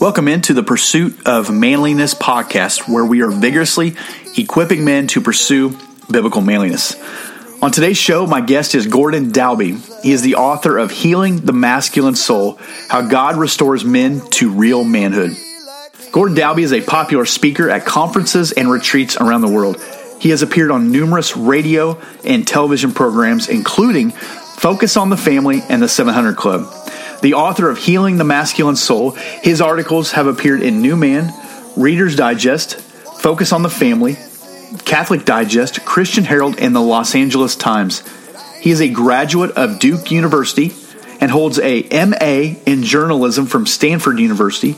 Welcome into the Pursuit of Manliness podcast, where we are vigorously equipping men to pursue biblical manliness. On today's show, my guest is Gordon Dalbey. He is the author of Healing the Masculine Soul How God Restores Men to Real Manhood. Gordon Dalbey is a popular speaker at conferences and retreats around the world. He has appeared on numerous radio and television programs, including Focus on the Family and the 700 Club. The author of Healing the Masculine Soul, his articles have appeared in New Man, Reader's Digest, Focus on the Family, Catholic Digest, Christian Herald, and the Los Angeles Times. He is a graduate of Duke University and holds a MA in journalism from Stanford University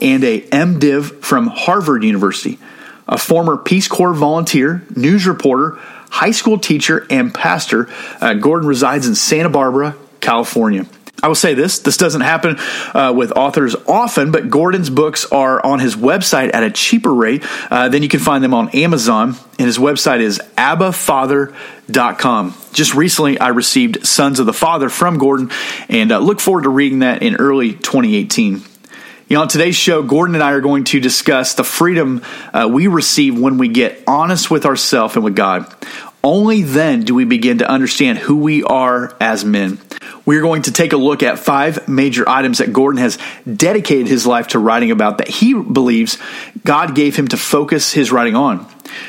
and a MDiv from Harvard University. A former Peace Corps volunteer, news reporter, high school teacher, and pastor, uh, Gordon resides in Santa Barbara, California. I will say this this doesn't happen uh, with authors often, but Gordon's books are on his website at a cheaper rate uh, than you can find them on Amazon. And his website is abbafather.com. Just recently, I received Sons of the Father from Gordon and uh, look forward to reading that in early 2018. You know, on today's show, Gordon and I are going to discuss the freedom uh, we receive when we get honest with ourselves and with God. Only then do we begin to understand who we are as men. We're going to take a look at five major items that Gordon has dedicated his life to writing about that he believes God gave him to focus his writing on.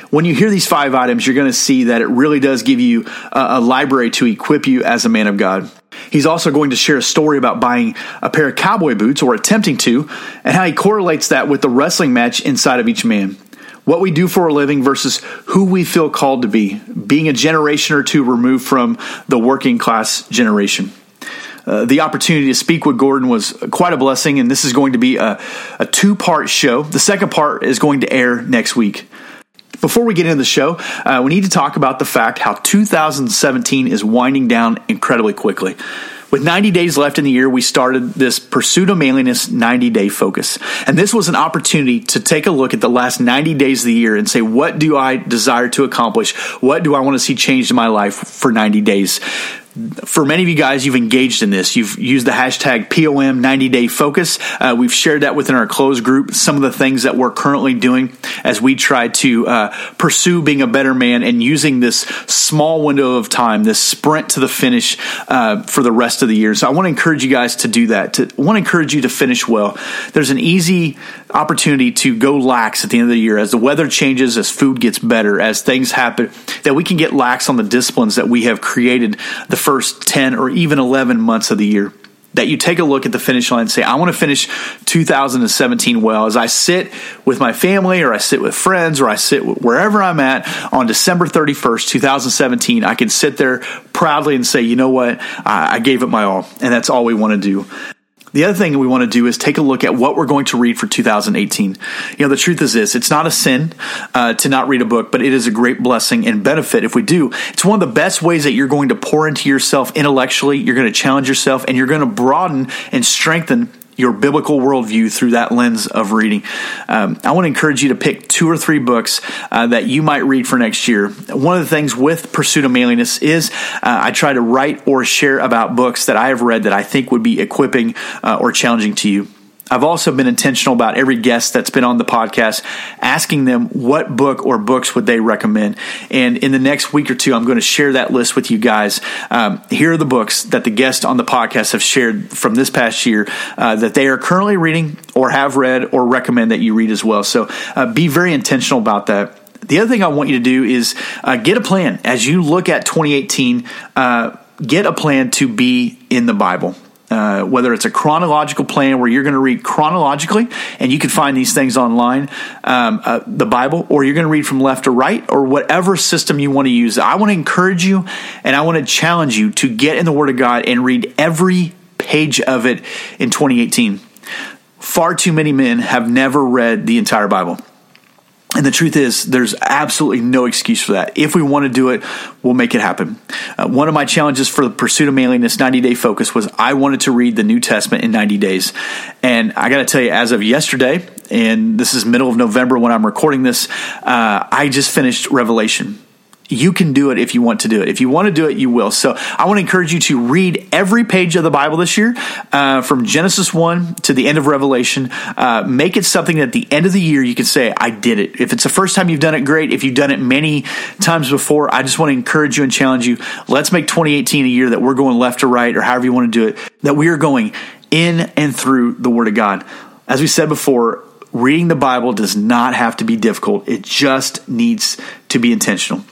When you hear these five items, you're going to see that it really does give you a, a library to equip you as a man of God. He's also going to share a story about buying a pair of cowboy boots or attempting to, and how he correlates that with the wrestling match inside of each man what we do for a living versus who we feel called to be, being a generation or two removed from the working class generation. Uh, the opportunity to speak with Gordon was quite a blessing, and this is going to be a, a two part show. The second part is going to air next week. Before we get into the show, uh, we need to talk about the fact how 2017 is winding down incredibly quickly. With 90 days left in the year, we started this Pursuit of Manliness 90 day focus. And this was an opportunity to take a look at the last 90 days of the year and say, what do I desire to accomplish? What do I want to see changed in my life for 90 days? For many of you guys, you've engaged in this. You've used the hashtag POM 90 day focus. Uh, we've shared that within our closed group. Some of the things that we're currently doing as we try to uh, pursue being a better man and using this small window of time, this sprint to the finish uh, for the rest of the year. So I want to encourage you guys to do that. To, I want to encourage you to finish well. There's an easy opportunity to go lax at the end of the year as the weather changes, as food gets better, as things happen, that we can get lax on the disciplines that we have created the first 10 or even 11 months of the year. That you take a look at the finish line and say, I want to finish 2017 well. As I sit with my family, or I sit with friends, or I sit wherever I'm at on December 31st, 2017, I can sit there proudly and say, you know what? I gave it my all. And that's all we want to do. The other thing we want to do is take a look at what we're going to read for 2018. You know, the truth is this it's not a sin uh, to not read a book, but it is a great blessing and benefit if we do. It's one of the best ways that you're going to pour into yourself intellectually, you're going to challenge yourself, and you're going to broaden and strengthen your biblical worldview through that lens of reading. Um, I want to encourage you to pick two or three books uh, that you might read for next year. One of the things with Pursuit of Manliness is uh, I try to write or share about books that I have read that I think would be equipping uh, or challenging to you. I've also been intentional about every guest that's been on the podcast, asking them what book or books would they recommend. And in the next week or two, I'm going to share that list with you guys. Um, here are the books that the guests on the podcast have shared from this past year uh, that they are currently reading or have read or recommend that you read as well. So uh, be very intentional about that. The other thing I want you to do is uh, get a plan as you look at 2018. Uh, get a plan to be in the Bible. Uh, whether it's a chronological plan where you're going to read chronologically, and you can find these things online, um, uh, the Bible, or you're going to read from left to right, or whatever system you want to use. I want to encourage you and I want to challenge you to get in the Word of God and read every page of it in 2018. Far too many men have never read the entire Bible. And the truth is, there's absolutely no excuse for that. If we want to do it, we'll make it happen. Uh, one of my challenges for the Pursuit of Manliness 90 day focus was I wanted to read the New Testament in 90 days. And I got to tell you, as of yesterday, and this is middle of November when I'm recording this, uh, I just finished Revelation. You can do it if you want to do it. If you want to do it, you will. So I want to encourage you to read every page of the Bible this year, uh, from Genesis 1 to the end of Revelation. Uh, make it something that at the end of the year you can say, I did it. If it's the first time you've done it, great. If you've done it many times before, I just want to encourage you and challenge you. Let's make 2018 a year that we're going left to right or however you want to do it, that we are going in and through the Word of God. As we said before, reading the Bible does not have to be difficult. It just needs to be intentional.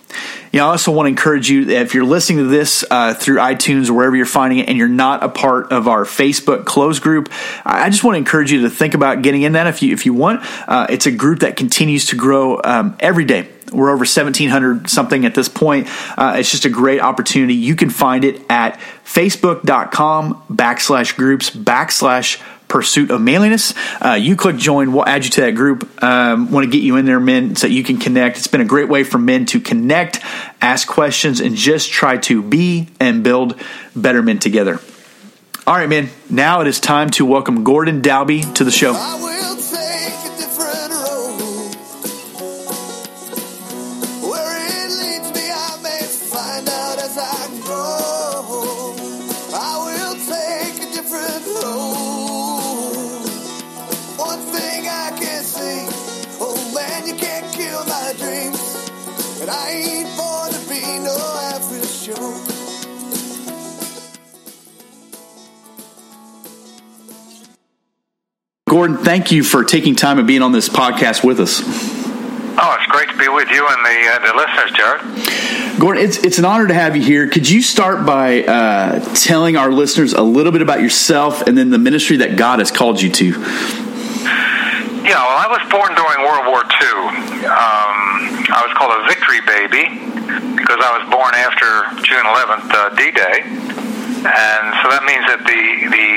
You know, I also want to encourage you that if you're listening to this uh, through iTunes or wherever you're finding it, and you're not a part of our Facebook close group, I just want to encourage you to think about getting in that if you if you want. Uh, it's a group that continues to grow um, every day. We're over 1,700 something at this point. Uh, it's just a great opportunity. You can find it at facebook.com backslash groups backslash pursuit of manliness. Uh, you click join, we'll add you to that group. Um, want to get you in there, men, so you can connect. It's been a great way for men to connect, ask questions, and just try to be and build better men together. All right, men, Now it is time to welcome Gordon Dalbey to the show. Gordon, thank you for taking time and being on this podcast with us. Oh, it's great to be with you and the, uh, the listeners, Jared. Gordon, it's, it's an honor to have you here. Could you start by uh, telling our listeners a little bit about yourself and then the ministry that God has called you to? Yeah, well, I was born during World War II. Um, I was called a victory baby because I was born after June 11th, uh, D-Day, and so that means that the the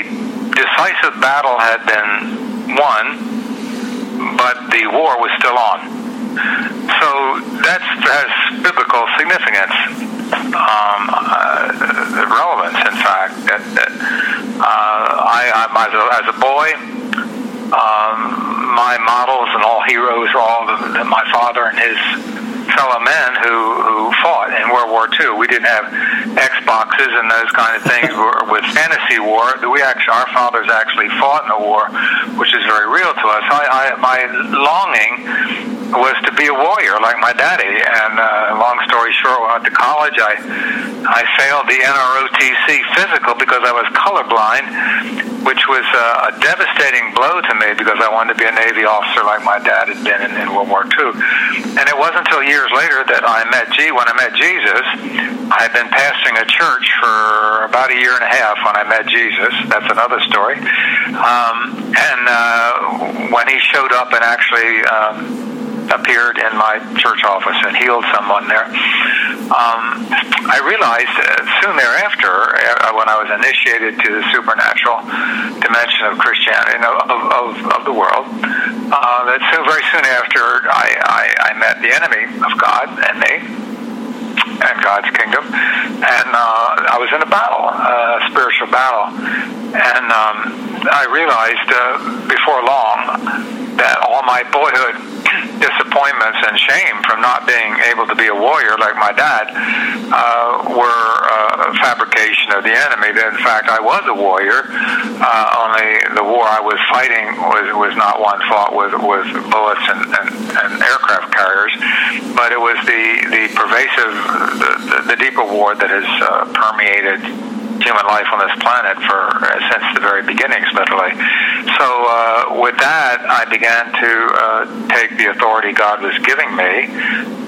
decisive battle had been won, but the war was still on. So that has biblical significance, um, uh, relevance, in fact. That, that uh, I, I, as, a, as a boy, um, my models and all heroes were all the, my father and his fellow men who, who fought in World War II. We didn't have Xboxes and those kind of things with fantasy war. We actually, our fathers actually fought in the war, which is very real to us. I, I, my longing was to be a warrior like my daddy. And uh, long story short, when I went to college, I I failed the NROTC physical because I was colorblind, which was uh, a devastating blow to me because I wanted to be a Navy officer like my dad had been in, in World War II. And it wasn't until years later that I met G. When I met Jesus, I had been pastoring a church for about a year and a half when I met Jesus. That's another story. Um, and uh, when he showed up and actually um, appeared in my church office and healed someone there. Um, I realized soon thereafter, uh, when I was initiated to the supernatural dimension of Christianity of, of, of the world, uh, that soon, very soon after I, I, I met the enemy of God and me, and God's kingdom. And uh, I was in a battle, a spiritual battle. And um, I realized uh, before long that all my boyhood disappointments and shame from not being able to be a warrior like my dad uh, were uh, a fabrication of the enemy. That in fact I was a warrior, uh, only the war I was fighting was was not one fought with with bullets and, and, and aircraft carriers, but it was the the pervasive the, the, the deeper war that has uh, permeated human life on this planet for uh, since the very beginnings, literally. So uh, with that, I began to uh, take the authority God was giving me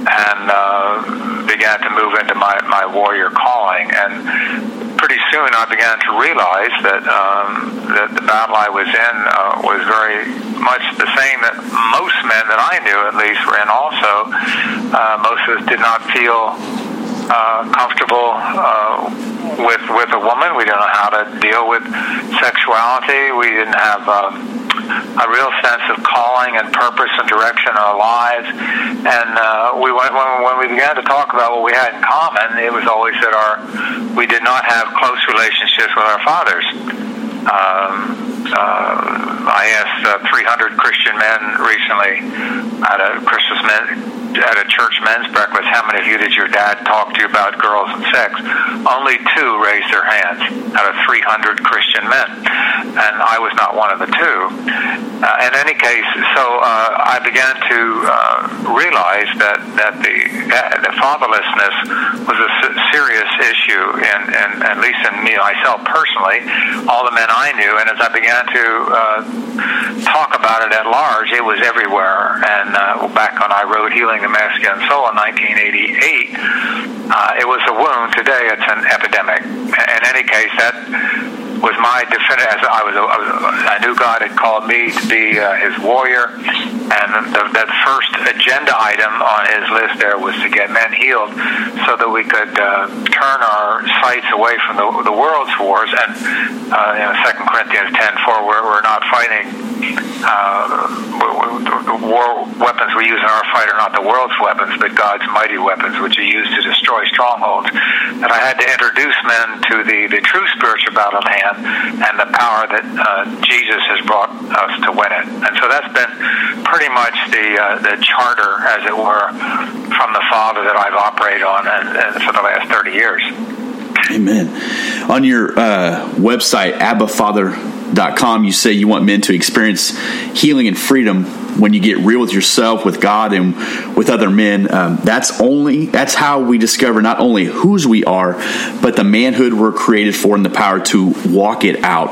and uh, began to move into my, my warrior calling. And pretty soon, I began to realize that um, that the battle I was in uh, was very much the same that most men that I knew, at least, were in. Also, uh, most of us did not feel uh, comfortable uh, with with a woman. We didn't know how to deal with sexuality. We didn't have um, a real sense of calling and purpose and direction in our lives. And uh, we went, when when we began to talk about what we had in common, it was always that our we did not have close relationships with our fathers. Um, uh, I asked uh, 300 Christian men recently at a Christmas men, at a church men's breakfast, how many of you did your dad talk to you about girls and sex? Only two raised their hands out of 300 Christian men, and I was not one of the two. Uh, in any case, so uh, I began to uh, realize that that the, uh, the fatherlessness was a serious issue, in, in, at least in me myself personally, all the men I knew, and as I began to uh, talk about it at large, it was everywhere. And uh, back when I wrote Healing the Masculine Soul in 1988, uh, it was a wound. Today, it's an epidemic. In any case, that was my definitive. I was, I was, knew God had called me to be uh, His warrior, and the, that first agenda item on His list there was to get men healed, so that we could uh, turn our sights away from the, the world's wars. And uh, you know, Second Corinthians ten four, we're, not fighting. Uh, the war weapons we use in our fight are not the world's weapons, but God's mighty weapons, which are used to destroy strongholds. And I had to introduce men to the, the true spiritual battle at hand and the power that uh, Jesus has brought us to win it. And so that's been pretty much the uh, the charter, as it were, from the Father that I've operated on and, and for the last 30 years. Amen. On your uh, website, abbafather.com, you say you want men to experience healing and freedom when you get real with yourself, with God, and with other men. Um, that's only that's how we discover not only whose we are, but the manhood we're created for and the power to walk it out.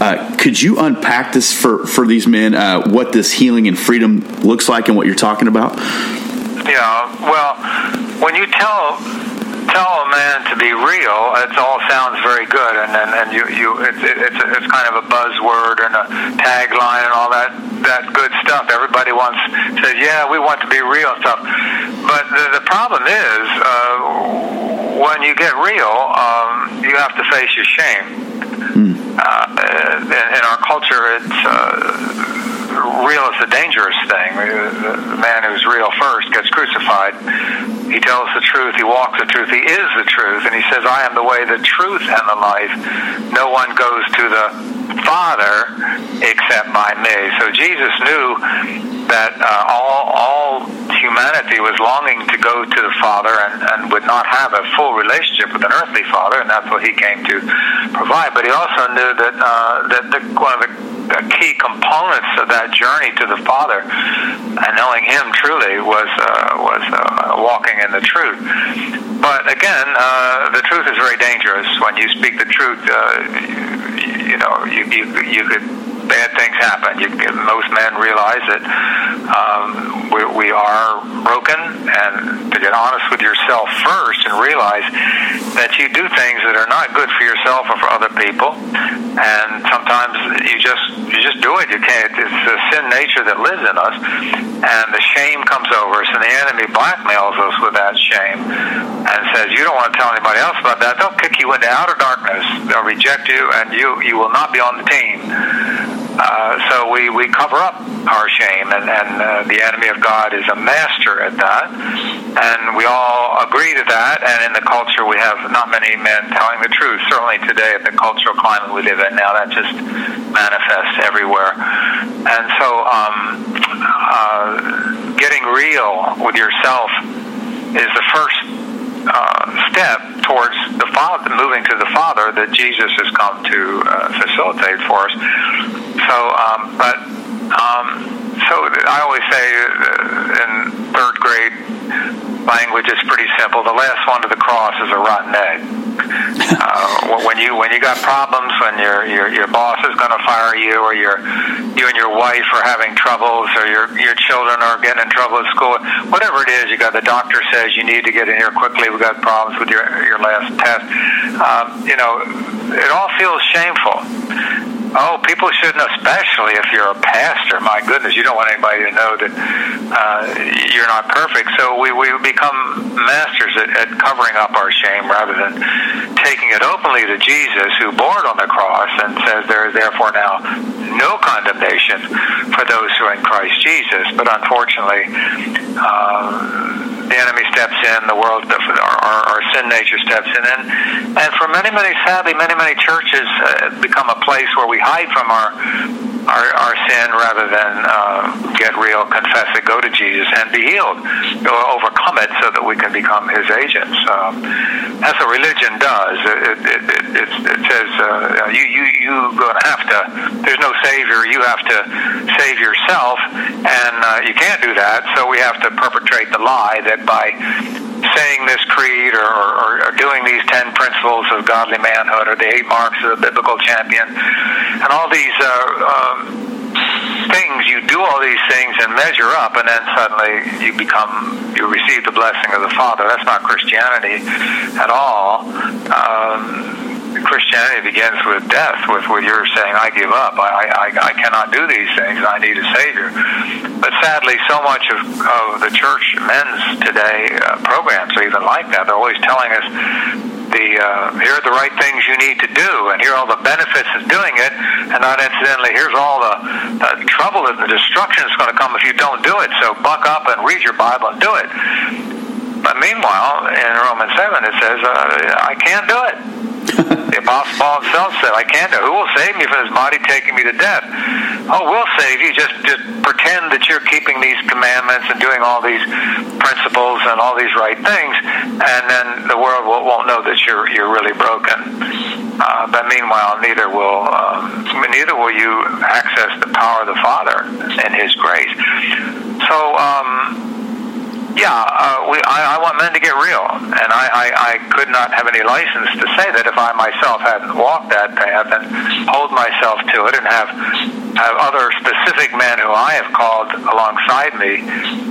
Uh, could you unpack this for for these men? Uh, what this healing and freedom looks like, and what you're talking about? Yeah. Well, when you tell tell a man to be real, it all sounds very good, and and, and you you it's it's it's kind of a buzzword and a tagline and all that that good stuff. Everybody wants says, yeah, we want to be real stuff, but the, the problem is uh, when you get real, um, you have to face your shame. Mm. Uh, in, in our culture, it's. Uh, real is a dangerous thing. The man who's real first gets crucified. He tells the truth. He walks the truth. He is the truth. And he says, I am the way, the truth, and the life. No one goes to the Father except by me. So Jesus knew that uh, all, all humanity was longing to go to the Father and, and would not have a full relationship with an earthly Father, and that's what he came to provide. But he also knew that uh, that the, one of the key components of that journey to the Father and knowing Him truly was uh, was uh, walking in the truth. But again, uh, the truth is very dangerous. When you speak the truth, uh, you, you know you you, you could bad things happen. You, most men realize that um, we, we are broken, and to get honest with yourself first and realize that you do things that are not good for yourself or for other people, and sometimes you just you just do it. You can't. It's the sin nature that lives in us, and the shame comes over us, and the enemy blackmails us with that shame and says, "You don't want to tell anybody else about that. They'll kick you into outer darkness. They'll reject you, and you you will not be on the team." Uh, so we, we cover up our shame, and, and uh, the enemy of God is a master at that. And we all agree to that, and in the culture we have not many men telling the truth. Certainly today, in the cultural climate we live in now, that just manifests everywhere. And so um, uh, getting real with yourself is the first uh, step towards the Father, moving to the Father that Jesus has come to uh, facilitate for us. So, um, but um, so I always say uh, in third grade language, it's pretty simple. The last one to the cross is a rotten egg. Uh, when you when you got problems, when your your your boss is going to fire you, or your you and your wife are having troubles, or your your children are getting in trouble at school, whatever it is, you got the doctor says you need to get in here quickly. We got problems with your your last test. Um, you know, it all feels shameful Oh, people shouldn't, especially if you're a pastor. My goodness, you don't want anybody to know that uh, you're not perfect. So we, we become masters at, at covering up our shame rather than taking it openly to Jesus, who bore it on the cross and says there is therefore now no condemnation for those who are in Christ Jesus. But unfortunately, uh, the enemy steps in, the world, our, our, our sin nature steps in, and and for many, many, sadly, many, many churches uh, become a place where we hide from our our, our sin rather than uh, get real, confess it, go to Jesus, and be healed, or overcome it, so that we can become His agents. Um, that's what religion does. It, it, it, it, it says uh, you you you going to have to. There's no savior. You have to save yourself, and uh, you can't do that. So we have to perpetrate the lie that by saying this creed or, or, or doing these ten principles of godly manhood or the eight marks of the biblical champion and all these uh, um, things you do all these things and measure up and then suddenly you become you receive the blessing of the father that's not christianity at all um, Christianity begins with death, with, with your saying, I give up, I, I, I cannot do these things, I need a Savior. But sadly, so much of, of the church men's today uh, programs are even like that. They're always telling us, the uh, here are the right things you need to do, and here are all the benefits of doing it, and not incidentally, here's all the, the trouble and the destruction that's going to come if you don't do it. So buck up and read your Bible and do it. But meanwhile, in Romans 7, it says, uh, I can't do it. the Apostle Paul himself said, I can't do it. Who will save me from this body taking me to death? Oh, we'll save you. Just, just pretend that you're keeping these commandments and doing all these principles and all these right things, and then the world will, won't know that you're, you're really broken. Uh, but meanwhile, neither will um, neither will you access the power of the Father and His grace. So, um, yeah, uh, we, I, I want men to get real, and I, I, I could not have any license to say that if I myself hadn't walked that path and hold myself to it, and have have other specific men who I have called alongside me,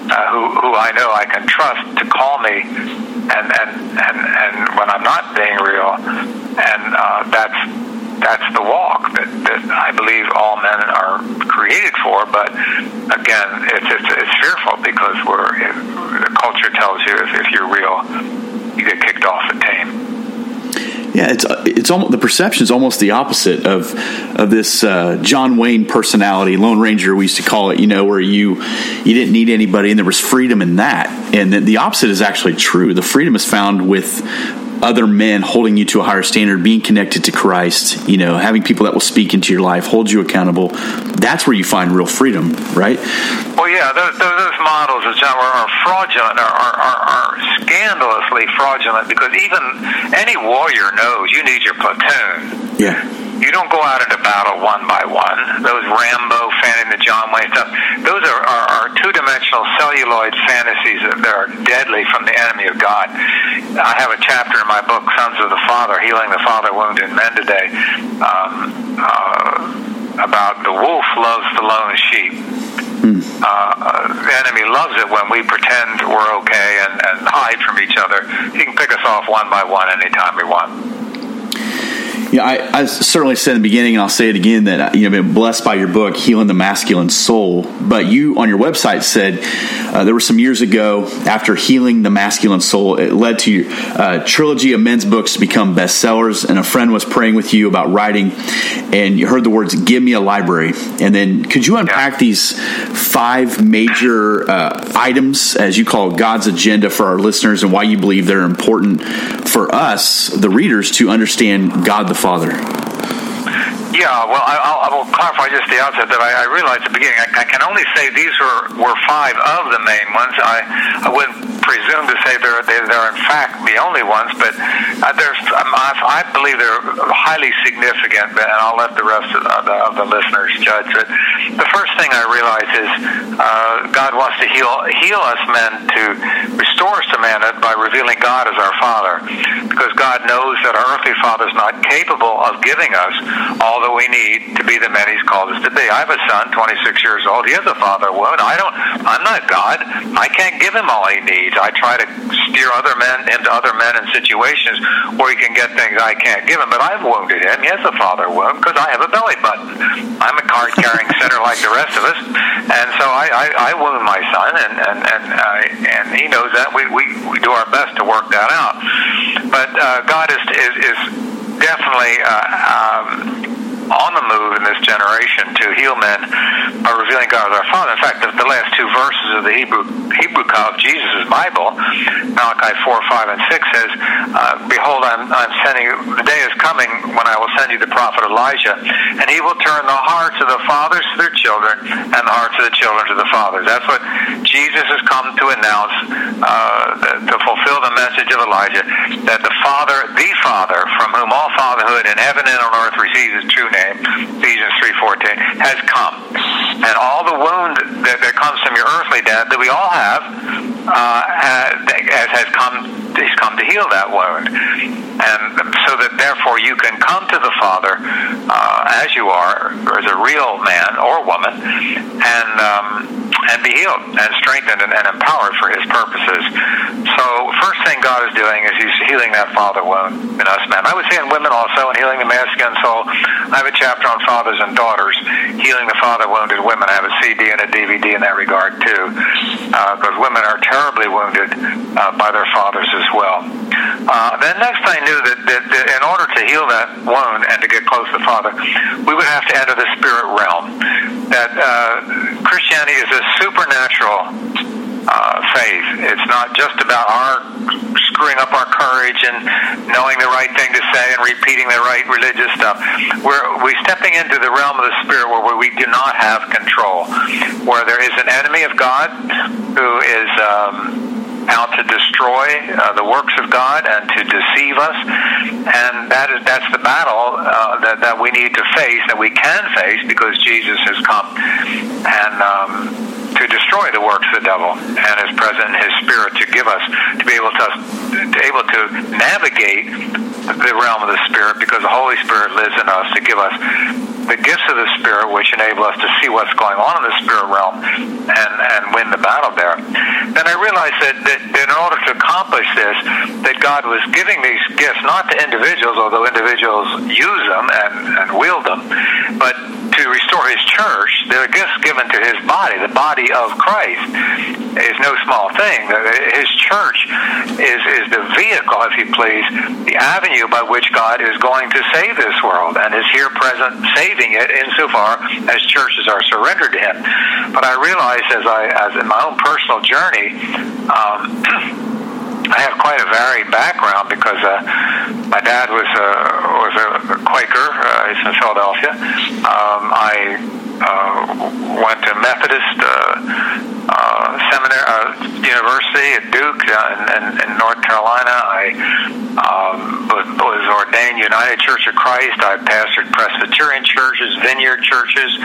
uh, who who I know I can trust to call me, and and and and when I'm not being real, and uh, that's that's the walk that, that I believe all men are created for. But again, it's it's, it's fearful because we're the culture tells you if, if you're real, you get kicked off and tame. Yeah, it's it's almost the perception is almost the opposite of of this uh, John Wayne personality, Lone Ranger. We used to call it, you know, where you you didn't need anybody, and there was freedom in that. And the, the opposite is actually true. The freedom is found with other men holding you to a higher standard, being connected to Christ, you know, having people that will speak into your life, hold you accountable. That's where you find real freedom, right? Well, yeah, those, those models are, are fraudulent, are, are, are scandalously fraudulent because even any warrior knows you need your platoon. Yeah you don't go out into battle one by one. Those Rambo, fanning the John Wayne stuff, those are, are, are two-dimensional celluloid fantasies that are deadly from the enemy of God. I have a chapter my book, Sons of the Father, Healing the Father Wound in Men Today, um, uh, about the wolf loves the lone sheep. Hmm. Uh, the enemy loves it when we pretend we're okay and, and hide from each other. He can pick us off one by one anytime we want. Yeah, I, I, certainly said in the beginning, and I'll say it again, that you know, been blessed by your book, Healing the Masculine Soul. But you, on your website, said uh, there were some years ago after Healing the Masculine Soul, it led to uh, trilogy of men's books to become bestsellers. And a friend was praying with you about writing, and you heard the words, Give me a library. And then could you unpack these five major uh, items, as you call God's agenda for our listeners, and why you believe they're important for us, the readers, to understand God the Father? Yeah, well, I, I will clarify just the outset that I, I realized at the beginning. I, I can only say these were, were five of the main ones. I, I wouldn't presume to say they're, they're, they're in fact the only ones, but uh, there's, um, I, I believe they're highly significant, and I'll let the rest of the, of the listeners judge it. The first thing I realize is uh, God wants to heal, heal us men to restore us to manhood by revealing God as our Father, because God knows that our earthly Father is not capable of giving us all that we need to be the men He's called us to be. I have a son, 26 years old. He has a father wound. I don't. I'm not God. I can't give him all he needs. I try to steer other men into other men in situations where he can get things I can't give him. But I've wounded him. He has a father wound because I have a belly button. I'm a card carrying sinner like the rest of us, and so I, I, I wound my son, and and and, uh, and he knows that. We, we we do our best to work that out. But uh, God is is, is definitely. Uh, um, on the move in this generation to heal men by revealing God as our Father. In fact, the, the last two verses of the Hebrew Hebrew of Jesus' Bible, Malachi 4, 5, and 6 says, uh, Behold, I'm, I'm sending the day is coming when I will send you the prophet Elijah, and he will turn the hearts of the fathers to their children and the hearts of the children to the fathers. That's what Jesus has come to announce uh, to fulfill the message of Elijah, that the Father, the Father, from whom all fatherhood in heaven and on earth receives its true Ephesians 3.14, has come. And all the wound that, that comes from your earthly dad that we all have uh, has, has come he's come to heal that wound. And so that therefore you can come to the father uh, as you are as a real man or woman and um, and be healed and strengthened and, and empowered for his purposes. So first thing god is doing is he's healing that father wound in us men i would say in women also and healing the masculine soul. I have a chapter on fathers and daughters healing the father wounded women i have a cd and a dvd in that regard too because uh, women are terribly wounded uh, by their fathers as well. Uh, then next I knew that, that, that in order to heal that wound and to get close to the Father, we would have to enter the spirit realm. That uh, Christianity is a supernatural uh, faith. It's not just about our screwing up our courage and knowing the right thing to say and repeating the right religious stuff. We're we stepping into the realm of the spirit where we do not have control, where there is an enemy of God who is. Um, out to destroy uh, the works of God and to deceive us, and that is that's the battle uh, that that we need to face, that we can face because Jesus has come and. Um, to destroy the works of the devil and is present his spirit to give us to be able to, to able to navigate the realm of the spirit because the Holy Spirit lives in us to give us the gifts of the Spirit, which enable us to see what's going on in the spirit realm and, and win the battle there. Then I realized that, that in order to accomplish this, that God was giving these gifts not to individuals, although individuals use them and, and wield them, but to restore His church. They're gifts given to His body, the body of Christ is no small thing. His church is, is the vehicle, if you please, the avenue by which God is going to save this world and is here present saving it insofar as churches are surrendered to Him. But I realize as I, as in my own personal journey, um, I have quite a varied background because uh, my dad was a was a Quaker. Uh, he's from Philadelphia. Um, I uh, went to Methodist uh, uh, seminary, uh, university at Duke uh, in, in, in North Carolina. I um, was, ordained United Church of Christ. I pastored Presbyterian churches, Vineyard churches.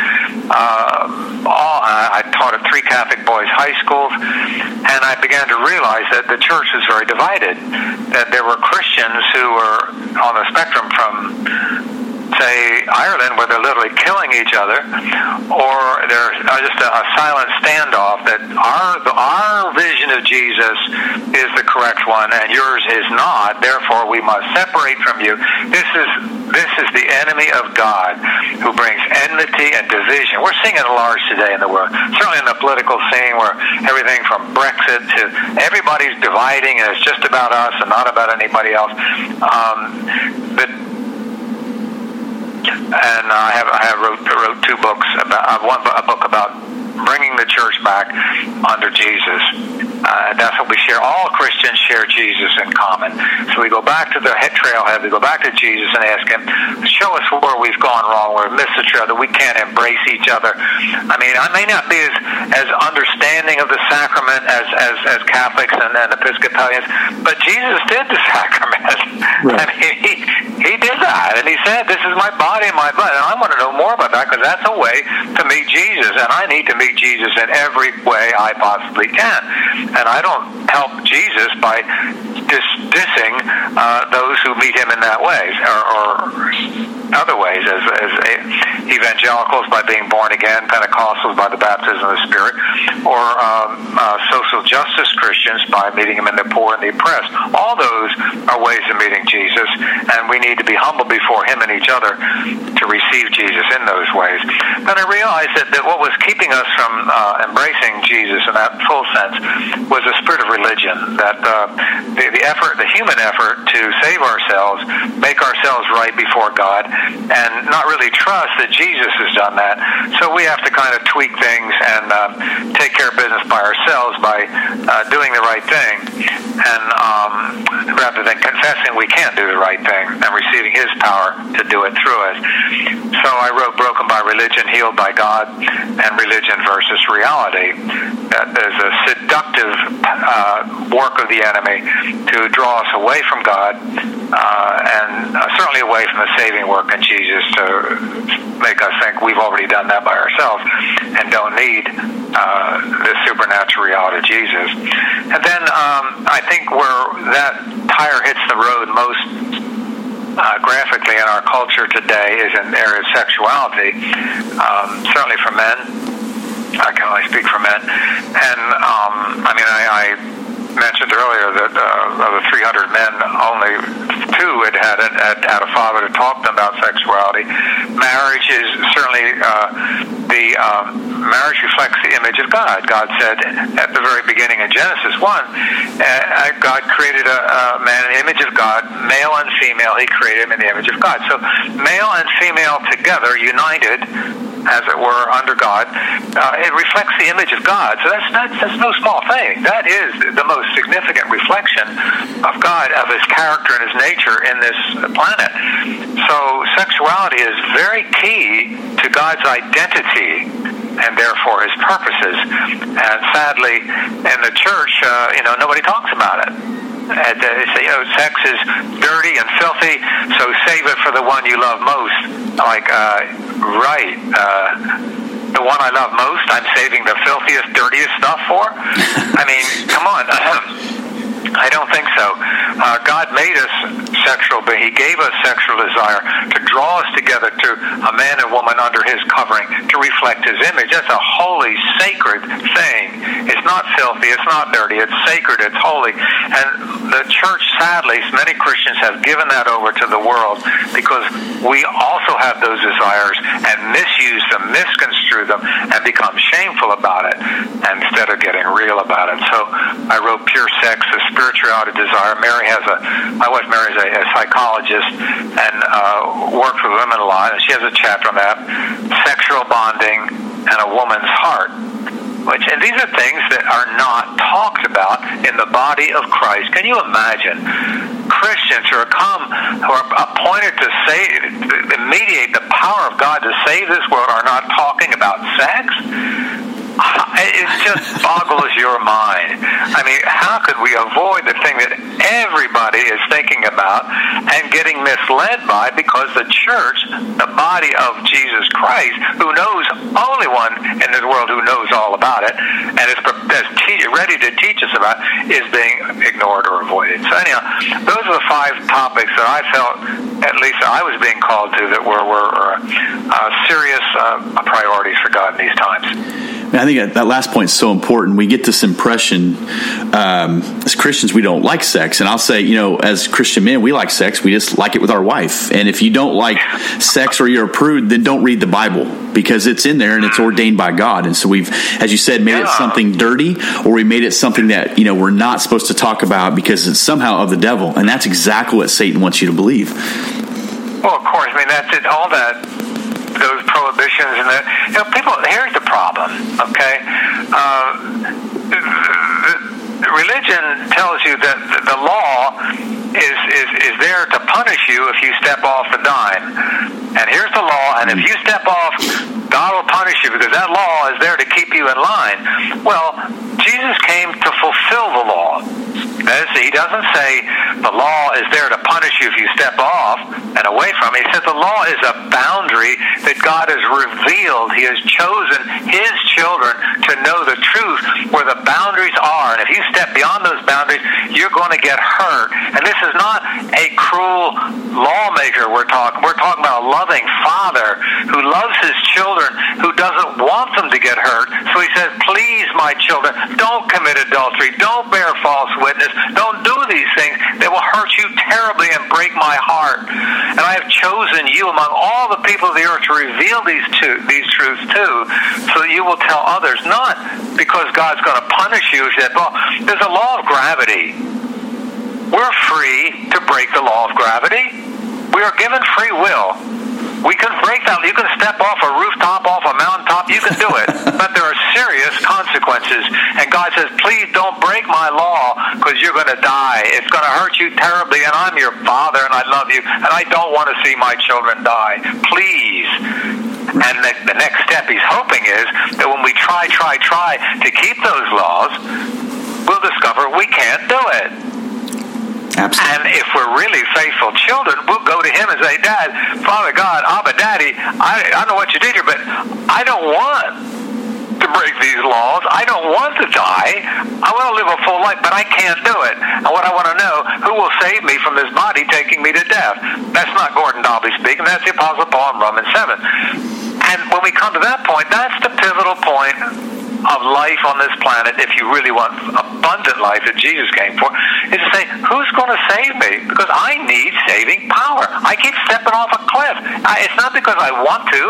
Uh, all I, I taught at three Catholic boys' high schools, and I began to realize that the church was very divided. That there were Christians who were on the spectrum from say Ireland, where they're literally killing each other, or there's just a, a silent standoff that our our vision of Jesus is the correct one and yours is not. Therefore, we must separate from you. This is this is the enemy of God who brings enmity and division. We're seeing it large today in the world, certainly in the political scene, where everything from Brexit to everybody's dividing, and it's just about us and not about anybody else. Um, but and I have I have wrote wrote two books about uh, one a book about bringing the church back under Jesus. Uh, that's what we share. All Christians share Jesus in common. So we go back to the head trailhead, we go back to Jesus and ask Him, show us where we've gone wrong, where we've missed the trail, that we can't embrace each other. I mean, I may not be as, as understanding of the sacrament as, as, as Catholics and, and Episcopalians, but Jesus did the sacrament. Right. I mean, he, he did that. And He said, this is my body and my blood. And I want to know more about that because that's a way to meet Jesus. And I need to meet Jesus in every way I possibly can. And I don't help Jesus by dis- dissing uh, those who meet him in that way or, or other ways as, as evangelicals by being born again, Pentecostals by the baptism of the Spirit, or um, uh, social justice Christians by meeting him in the poor and the oppressed. All those are ways of meeting Jesus, and we need to be humble before him and each other to receive Jesus in those ways. And I realized that, that what was keeping us from uh, embracing Jesus in that full sense was a spirit of religion religion. That uh, the, the effort, the human effort to save ourselves, make ourselves right before God, and not really trust that Jesus has done that. So we have to kind of tweak things and uh, take care of business by ourselves by uh, doing the right thing, and um, rather than confessing we can't do the right thing and receiving His power to do it through us. So I wrote "Broken by Religion, Healed by God," and religion versus reality. That is a seductive uh, work of the enemy to draw us away from God, uh, and uh, certainly away from the saving work in Jesus to make us think we've already done that by ourselves and don't need uh, the supernatural reality of Jesus. And then um, I think where that tire hits the road most uh, graphically in our culture today is in the area of sexuality, um, certainly for men. I can only speak for men. And, um, I mean, I, I mentioned earlier that uh, of the 300 men, only two had had, it, had had a father to talk to them about sexuality. Marriage is certainly uh, the um, marriage reflects the image of God. God said at the very beginning in Genesis one, uh, God created a, a man in the image of God, male and female. He created him in the image of God. So male and female together, united as it were, under God, uh, it reflects the image of God. So that's, that's, that's no small thing. That is the most significant reflection of God, of His character and His nature in this planet. So sexuality is very key to God's identity and therefore His purposes. And sadly, in the church, uh, you know, nobody talks about it. And, uh, say, you know, sex is dirty and filthy, so save it for the one you love most. Like, uh, right. Uh, the one I love most, I'm saving the filthiest, dirtiest stuff for? I mean, come on. I don't think so. Uh, God made us sexual, but He gave us sexual desire to draw us together to a man and woman under His covering to reflect His image. That's a holy, sacred thing. It's not filthy. It's not dirty. It's sacred. It's holy. And the church, sadly, many Christians have given that over to the world because we also have those desires and misuse them, misconstrue them, and become shameful about it instead of getting real about it. So I wrote Pure Sex, spirituality desire. Mary has a, my wife Mary is a, a psychologist and uh, works with women a lot, and she has a chapter on that, sexual bonding and a woman's heart. Which, and these are things that are not talked about in the body of Christ. Can you imagine Christians who are come, who are appointed to save, mediate the power of God to save this world, are not talking about sex? It just boggles your mind. I mean, how could we avoid the thing that everybody is thinking about and getting misled by because the church, the body of Jesus Christ, who knows only one in this world who knows all about it and is, ready to teach us about, is being ignored or avoided. So anyhow, those are the five topics that I felt, at least I was being called to, that were, were uh, serious uh, priorities for God in these times. I think that last point is so important. We get this impression um, as Christians we don't like sex, and I'll say, you know, as Christian men we like sex. We just like it with our wife. And if you don't like sex or you're a prude, then don't read the Bible because it's in there and it's ordained by God. And so we've, as you said, made yeah. it something dirty, or we made it something that you know we're not supposed to talk about because it's somehow of the devil. And that's exactly what Satan wants you to believe. Well, of course. I mean, that's it. All that those prohibitions and the you know people here's the problem okay? Uh, religion tells you that the law is, is is there to punish you if you step off the dime. And here's the law and if you step off God will punish you because that law is there to keep you in line. Well Jesus came to fulfill the law. As he doesn't say the law is there to punish you if you step off and away from. He said the law is a boundary that God has revealed. He has chosen his children to know the truth where the boundaries are. And if you step beyond those boundaries, you're going to get hurt. And this is not a cruel lawmaker we're talking. We're talking about a loving father who loves his children, who doesn't want them to get hurt. So he says, please, my children, don't commit adultery. Don't bear false witness. Don't do these things. They will hurt you terribly and break my heart. And I have chosen you among all the people of the earth to reveal these two, these truths too, so that you will tell others. Not because God's going to punish you. Well, there's a law of gravity. We're free to break the law of gravity. We are given free will. We can break that. You can step off a rooftop, off a mountaintop. You can do it. but there are serious consequences. And God says, please don't break my law because you're going to die. It's going to hurt you terribly. And I'm your father and I love you. And I don't want to see my children die. Please. And the, the next step he's hoping is that when we try, try, try to keep those laws, we'll discover we can't do it. Absolutely. And if we're really faithful children, we'll go to Him and say, Dad, Father God, Abba, Daddy, I, I know what you did here, but I don't want to break these laws. I don't want to die. I want to live a full life, but I can't do it. And what I want to know, who will save me from this body taking me to death? That's not Gordon Dalbey speaking. That's the Apostle Paul in Romans 7. And when we come to that point, that's the pivotal of life on this planet, if you really want abundant life that Jesus came for, is to say, who's going to save me? Because I need saving power. I keep stepping off a cliff. I, it's not because I want to.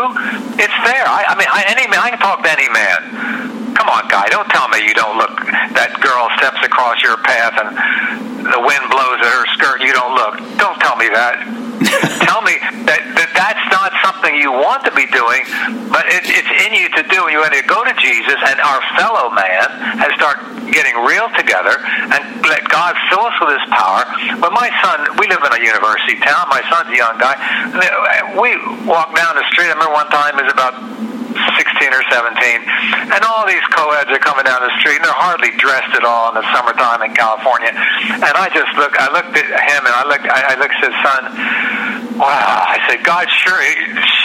It's there. I, I mean, I, any man, I can talk to any man. Come on, guy. Don't tell me you don't look. That girl across your path and the wind blows at her skirt. You don't look. Don't tell me that. tell me that, that that's not something you want to be doing, but it, it's in you to do. You want to go to Jesus and our fellow man and start getting real together and let God fill us with His power. But my son, we live in a university town. My son's a young guy. We walk down the street. I remember one time was about 16 or 17, and all these co-eds are coming down the street, and they're hardly dressed at all in the summertime in California. And I just look, I looked at him, and I looked, I, I looked at his son. Wow, I said, God sure,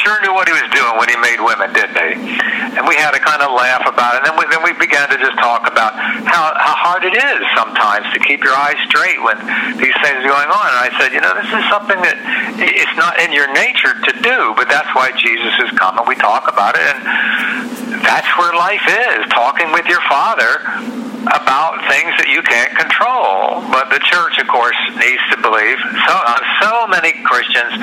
sure knew what he was doing when he made women, didn't he? And we had a kind of laugh about it. And then we, then we began to just talk about how, how hard it is sometimes to keep your eyes straight when these things are going on. And I said, you know, this is something that it's not in your nature to do, but that's why Jesus has come, and we talk about it. And that's where life is, talking with your Father about things that you can't control. But the church, of course, needs to believe. So, uh, so many Christians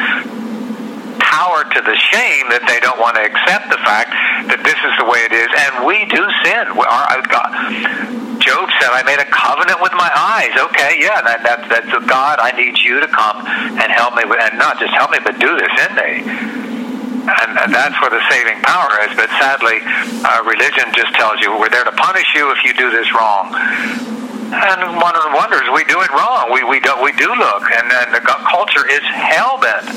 power to the shame that they don't want to accept the fact that this is the way it is, and we do sin. Our, uh, God, Job said, "I made a covenant with my eyes." Okay, yeah, that, that, that's a God. I need you to come and help me, with, and not just help me, but do this in me and, and that's where the saving power is. But sadly, uh, religion just tells you we're there to punish you if you do this wrong. And one of the wonders, we do it wrong. We we do we do look, and then the culture is hell bent.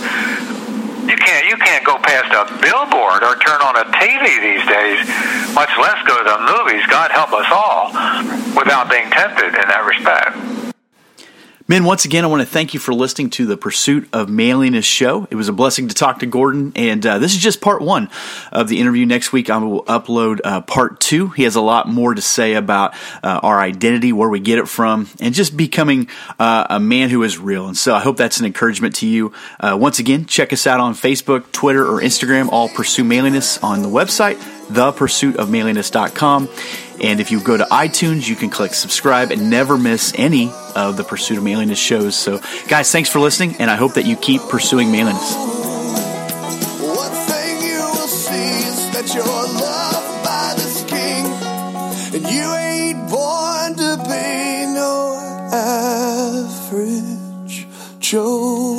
You can't you can't go past a billboard or turn on a TV these days, much less go to the movies. God help us all, without being tempted in. Men, once again, I want to thank you for listening to the Pursuit of Manliness show. It was a blessing to talk to Gordon, and uh, this is just part one of the interview. Next week, I will upload uh, part two. He has a lot more to say about uh, our identity, where we get it from, and just becoming uh, a man who is real. And so I hope that's an encouragement to you. Uh, once again, check us out on Facebook, Twitter, or Instagram, all Pursue Manliness on the website, thepursuitofmanliness.com. And if you go to iTunes, you can click subscribe and never miss any of the Pursuit of Manliness shows. So, guys, thanks for listening, and I hope that you keep pursuing manliness. Joe.